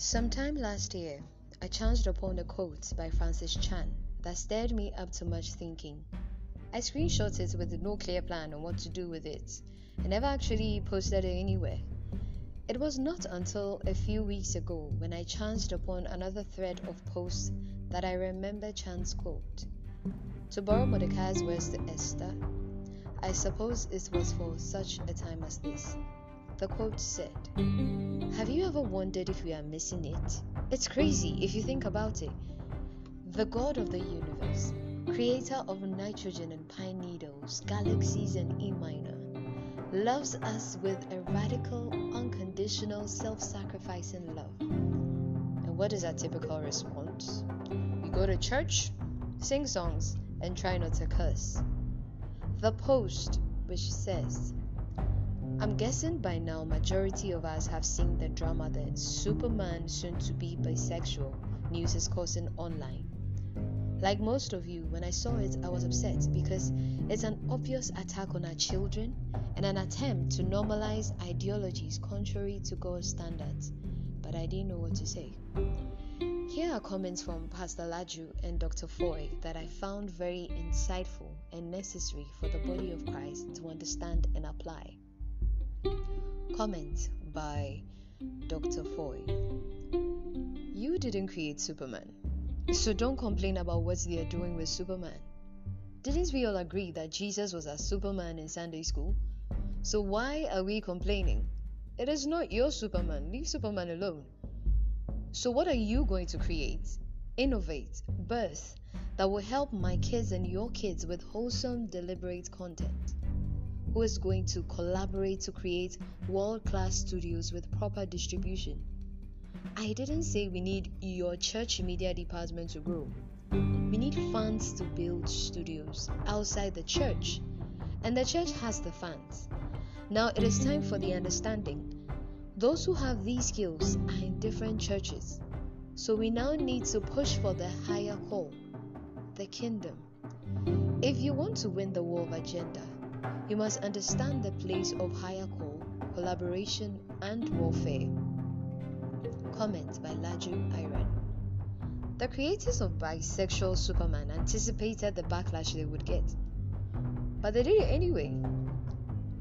Sometime last year, I chanced upon a quote by Francis Chan that stirred me up to much thinking. I screenshot it with no clear plan on what to do with it and never actually posted it anywhere. It was not until a few weeks ago when I chanced upon another thread of posts that I remember Chan's quote. To borrow Mordecai's words to Esther, I suppose it was for such a time as this. The quote said, Have you ever wondered if we are missing it? It's crazy if you think about it. The God of the universe, creator of nitrogen and pine needles, galaxies and E minor, loves us with a radical, unconditional, self sacrificing love. And what is our typical response? We go to church, sing songs, and try not to curse. The post, which says, I'm guessing by now majority of us have seen the drama that Superman soon to be bisexual news is causing online. Like most of you, when I saw it, I was upset because it's an obvious attack on our children and an attempt to normalize ideologies contrary to God's standards. But I didn't know what to say. Here are comments from Pastor Laju and Dr. Foy that I found very insightful and necessary for the body of Christ to understand and apply. Comment by Dr. Foy You didn't create Superman, so don't complain about what they are doing with Superman. Didn't we all agree that Jesus was a Superman in Sunday school? So why are we complaining? It is not your Superman. Leave Superman alone. So, what are you going to create, innovate, birth that will help my kids and your kids with wholesome, deliberate content? Who is going to collaborate to create world class studios with proper distribution? I didn't say we need your church media department to grow. We need funds to build studios outside the church, and the church has the funds. Now it is time for the understanding those who have these skills are in different churches. So we now need to push for the higher call, the kingdom. If you want to win the war of agenda, you must understand the place of higher call, collaboration, and warfare. Comment by Laju Iren. The creators of Bisexual Superman anticipated the backlash they would get, but they did it anyway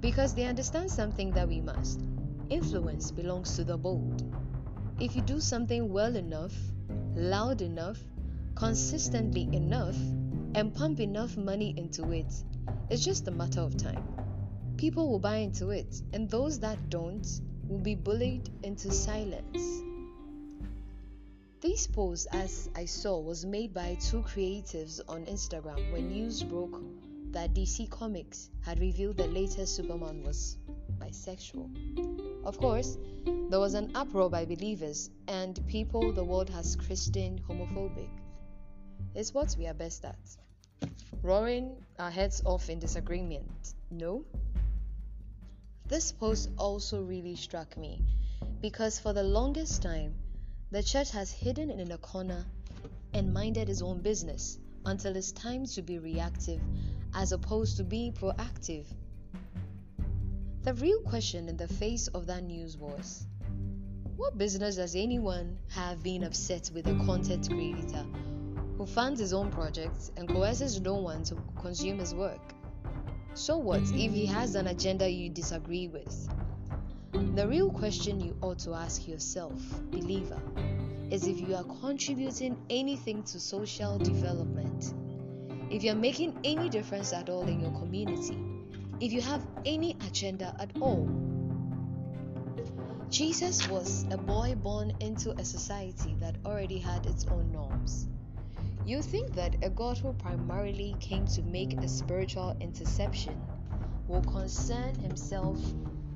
because they understand something that we must. Influence belongs to the bold. If you do something well enough, loud enough, consistently enough, and pump enough money into it, it's just a matter of time. People will buy into it, and those that don't will be bullied into silence. This post, as I saw, was made by two creatives on Instagram when news broke that DC Comics had revealed the latest Superman was bisexual. Of course, there was an uproar by believers and people the world has christened homophobic. It's what we are best at. Roaring our heads off in disagreement. No? This post also really struck me because for the longest time, the church has hidden in a corner and minded its own business until it's time to be reactive as opposed to being proactive the real question in the face of that news was what business does anyone have being upset with a content creator who funds his own projects and coerces no one to consume his work? So what if he has an agenda you disagree with? The real question you ought to ask yourself, believer, is if you are contributing anything to social development, if you're making any difference at all in your community if you have any agenda at all. Jesus was a boy born into a society that already had its own norms. You think that a God who primarily came to make a spiritual interception will concern himself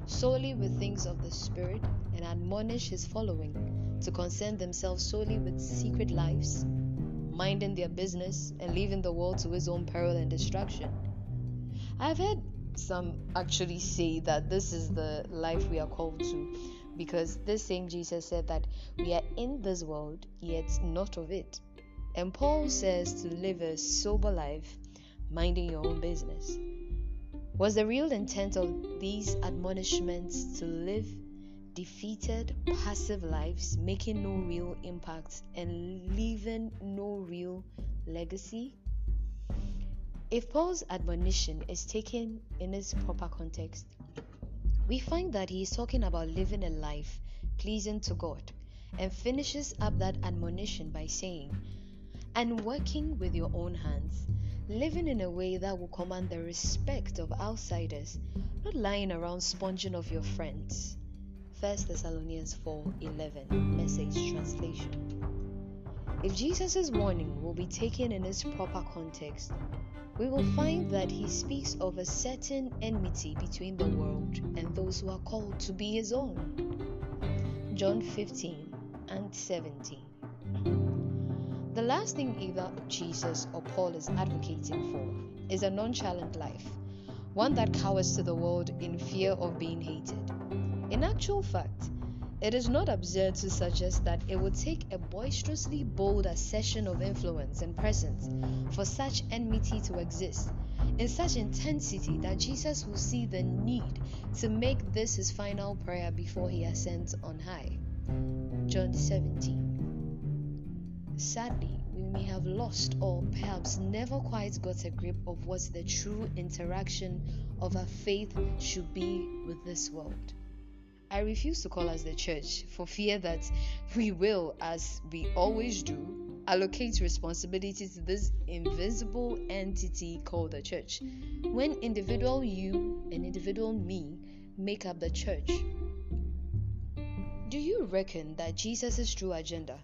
solely with things of the Spirit and admonish his following to concern themselves solely with secret lives, minding their business, and leaving the world to his own peril and destruction? I've heard some actually say that this is the life we are called to because this same Jesus said that we are in this world yet not of it. And Paul says to live a sober life, minding your own business. Was the real intent of these admonishments to live defeated, passive lives, making no real impact and leaving no real legacy? If Paul's admonition is taken in its proper context, we find that he is talking about living a life pleasing to God and finishes up that admonition by saying, and working with your own hands, living in a way that will command the respect of outsiders, not lying around sponging off your friends. 1 Thessalonians 4:11 Message translation. If Jesus' warning will be taken in its proper context, we will find that he speaks of a certain enmity between the world and those who are called to be his own. John 15 and 17. The last thing either Jesus or Paul is advocating for is a nonchalant life, one that cowers to the world in fear of being hated. In actual fact, it is not absurd to suggest that it would take a boisterously bold accession of influence and presence for such enmity to exist in such intensity that Jesus will see the need to make this his final prayer before he ascends on high. John 17. Sadly, we may have lost or perhaps never quite got a grip of what the true interaction of our faith should be with this world. I refuse to call us the church for fear that we will, as we always do, allocate responsibility to this invisible entity called the church, when individual you and individual me make up the church. Do you reckon that Jesus' true agenda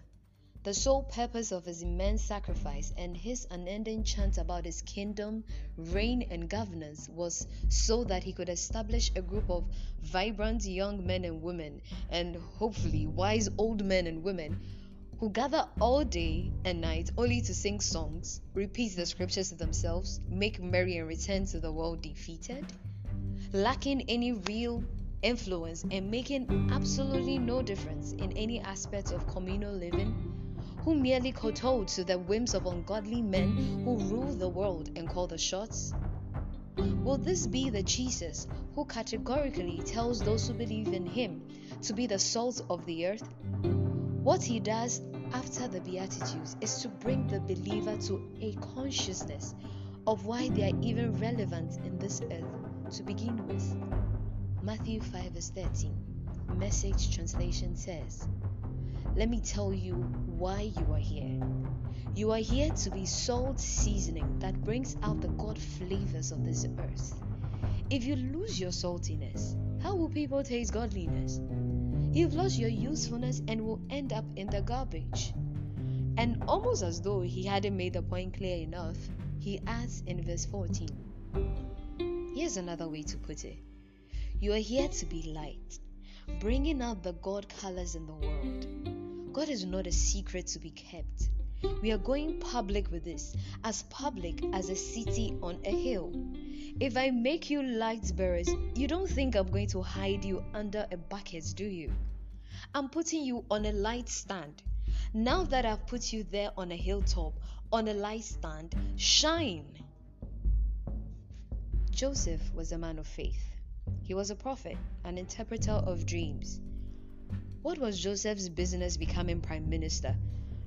the sole purpose of his immense sacrifice and his unending chant about his kingdom, reign, and governance was so that he could establish a group of vibrant young men and women, and hopefully wise old men and women, who gather all day and night only to sing songs, repeat the scriptures to themselves, make merry, and return to the world defeated, lacking any real influence and making absolutely no difference in any aspect of communal living who merely kowtow to the whims of ungodly men who rule the world and call the shots? Will this be the Jesus who categorically tells those who believe in him to be the salt of the earth? What he does after the Beatitudes is to bring the believer to a consciousness of why they are even relevant in this earth to begin with. Matthew 5 verse 13, Message translation says, let me tell you why you are here. You are here to be salt seasoning that brings out the God flavors of this earth. If you lose your saltiness, how will people taste godliness? You've lost your usefulness and will end up in the garbage. And almost as though he hadn't made the point clear enough, he adds in verse 14 Here's another way to put it You are here to be light, bringing out the God colors in the world. God is not a secret to be kept. We are going public with this, as public as a city on a hill. If I make you light bearers, you don't think I'm going to hide you under a bucket, do you? I'm putting you on a light stand. Now that I've put you there on a hilltop, on a light stand, shine. Joseph was a man of faith. He was a prophet, an interpreter of dreams. What was Joseph's business becoming prime minister?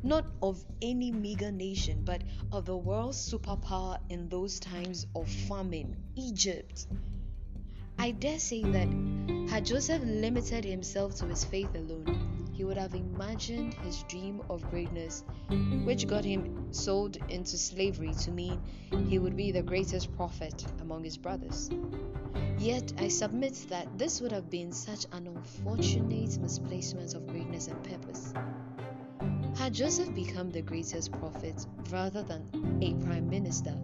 Not of any meager nation, but of the world's superpower in those times of famine, Egypt. I dare say that had Joseph limited himself to his faith alone, he would have imagined his dream of greatness, which got him sold into slavery to mean he would be the greatest prophet among his brothers. Yet I submit that this would have been such an unfortunate misplacement of greatness and purpose. Had Joseph become the greatest prophet rather than a prime minister,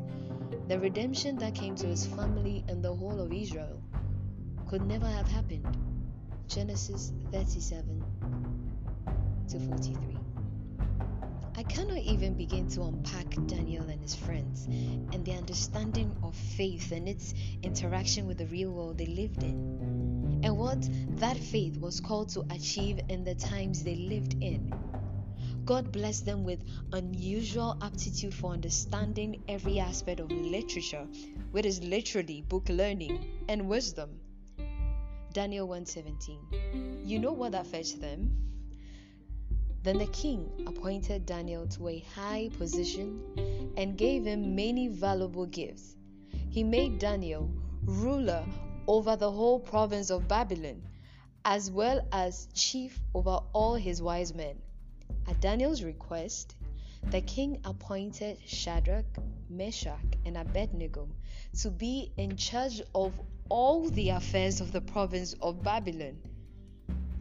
the redemption that came to his family and the whole of Israel could never have happened. Genesis 37 to 43. I cannot even begin to unpack Daniel and his friends and their understanding of faith and its interaction with the real world they lived in, and what that faith was called to achieve in the times they lived in. God blessed them with unusual aptitude for understanding every aspect of literature, which is literally book learning, and wisdom. Daniel 1:17. You know what that fetched them? Then the king appointed Daniel to a high position and gave him many valuable gifts. He made Daniel ruler over the whole province of Babylon, as well as chief over all his wise men. At Daniel's request, the king appointed Shadrach, Meshach, and Abednego to be in charge of all the affairs of the province of Babylon.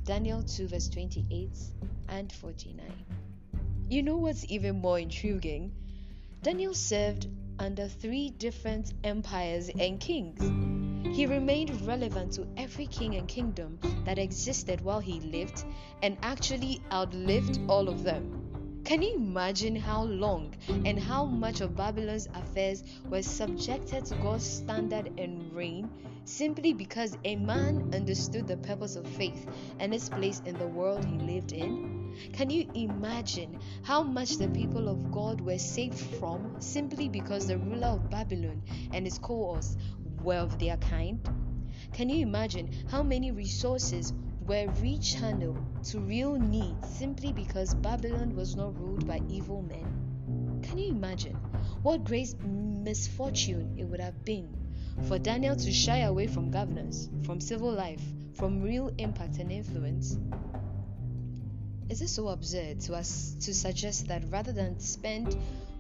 Daniel 2, verse 28 and 49. You know what's even more intriguing? Daniel served under three different empires and kings. He remained relevant to every king and kingdom that existed while he lived and actually outlived all of them. Can you imagine how long and how much of Babylon's affairs were subjected to God's standard and reign simply because a man understood the purpose of faith and its place in the world he lived in? Can you imagine how much the people of God were saved from simply because the ruler of Babylon and his cohorts were of their kind? Can you imagine how many resources were rechanneled to real needs simply because Babylon was not ruled by evil men. Can you imagine what great misfortune it would have been for Daniel to shy away from governance, from civil life, from real impact and influence? Is it so absurd to us to suggest that rather than spend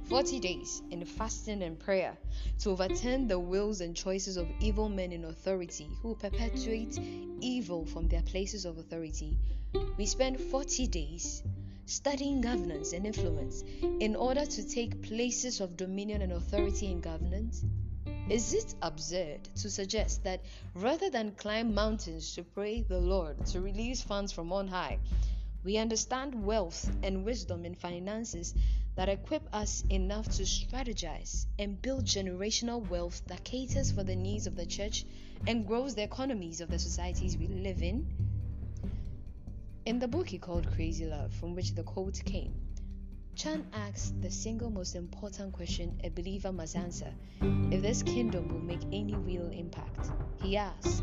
40 days in fasting and prayer to overturn the wills and choices of evil men in authority who perpetuate evil from their places of authority. We spend 40 days studying governance and influence in order to take places of dominion and authority in governance. Is it absurd to suggest that rather than climb mountains to pray the Lord to release funds from on high, we understand wealth and wisdom in finances that equip us enough to strategize and build generational wealth that caters for the needs of the church and grows the economies of the societies we live in? In the book he called Crazy Love, from which the quote came, Chan asks the single most important question a believer must answer if this kingdom will make any real impact. He asks,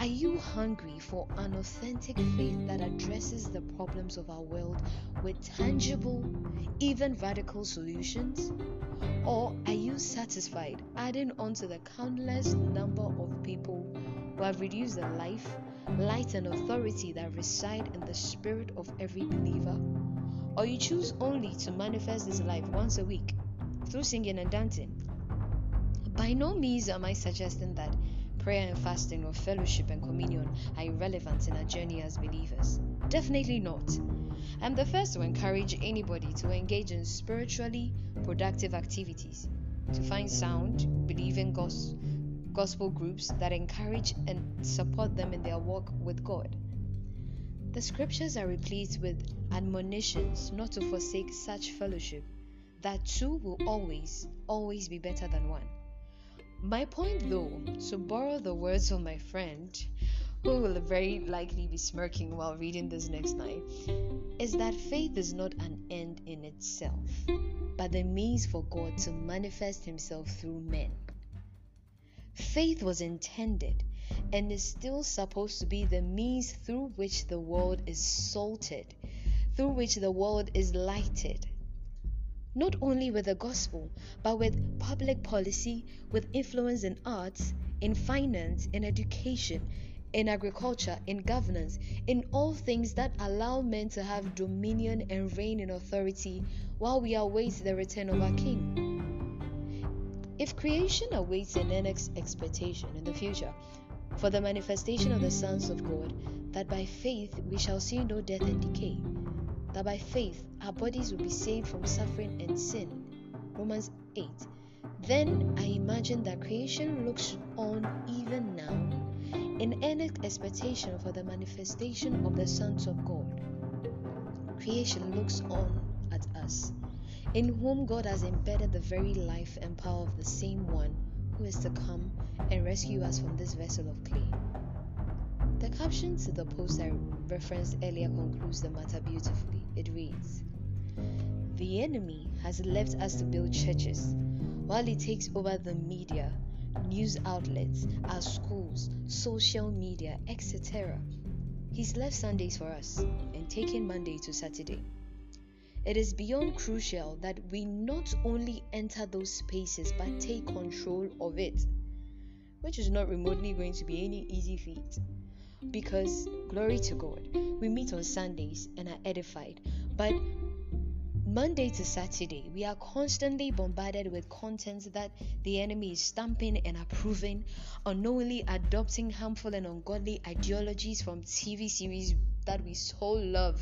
are you hungry for an authentic faith that addresses the problems of our world with tangible, even radical solutions? Or are you satisfied adding on to the countless number of people who have reduced the life, light, and authority that reside in the spirit of every believer? Or you choose only to manifest this life once a week through singing and dancing? By no means am I suggesting that prayer and fasting or fellowship and communion are irrelevant in our journey as believers. Definitely not. I'm the first to encourage anybody to engage in spiritually productive activities, to find sound, believing gospel groups that encourage and support them in their walk with God. The scriptures are replete with admonitions not to forsake such fellowship, that two will always, always be better than one. My point, though, to borrow the words of my friend, who will very likely be smirking while reading this next night, is that faith is not an end in itself, but the means for God to manifest Himself through men. Faith was intended and is still supposed to be the means through which the world is salted, through which the world is lighted not only with the gospel, but with public policy, with influence in arts, in finance, in education, in agriculture, in governance, in all things that allow men to have dominion and reign in authority while we await the return of our King. If creation awaits an earnest expectation in the future for the manifestation of the sons of God, that by faith we shall see no death and decay, that by faith our bodies will be saved from suffering and sin. Romans 8. Then I imagine that creation looks on even now in earnest expectation for the manifestation of the sons of God. Creation looks on at us, in whom God has embedded the very life and power of the same one who is to come and rescue us from this vessel of clay. The caption to the post I referenced earlier concludes the matter beautifully. It reads The enemy has left us to build churches while he takes over the media news outlets, our schools, social media, etc. He's left Sundays for us and taken Monday to Saturday. It is beyond crucial that we not only enter those spaces but take control of it, which is not remotely going to be any easy feat. Because, glory to God, we meet on Sundays and are edified, but Monday to Saturday, we are constantly bombarded with content that the enemy is stamping and approving, unknowingly adopting harmful and ungodly ideologies from TV series that we so love,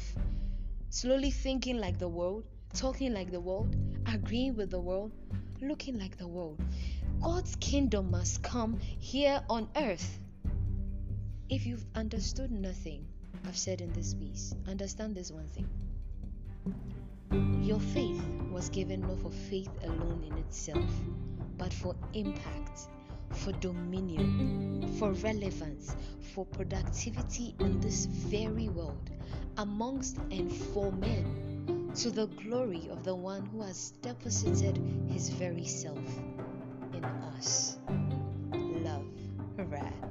slowly thinking like the world, talking like the world, agreeing with the world, looking like the world. God's kingdom must come here on earth. If you've understood nothing I've said in this piece, understand this one thing your faith was given not for faith alone in itself, but for impact, for dominion, for relevance, for productivity in this very world, amongst and for men, to the glory of the one who has deposited his very self in us. Love, Rad.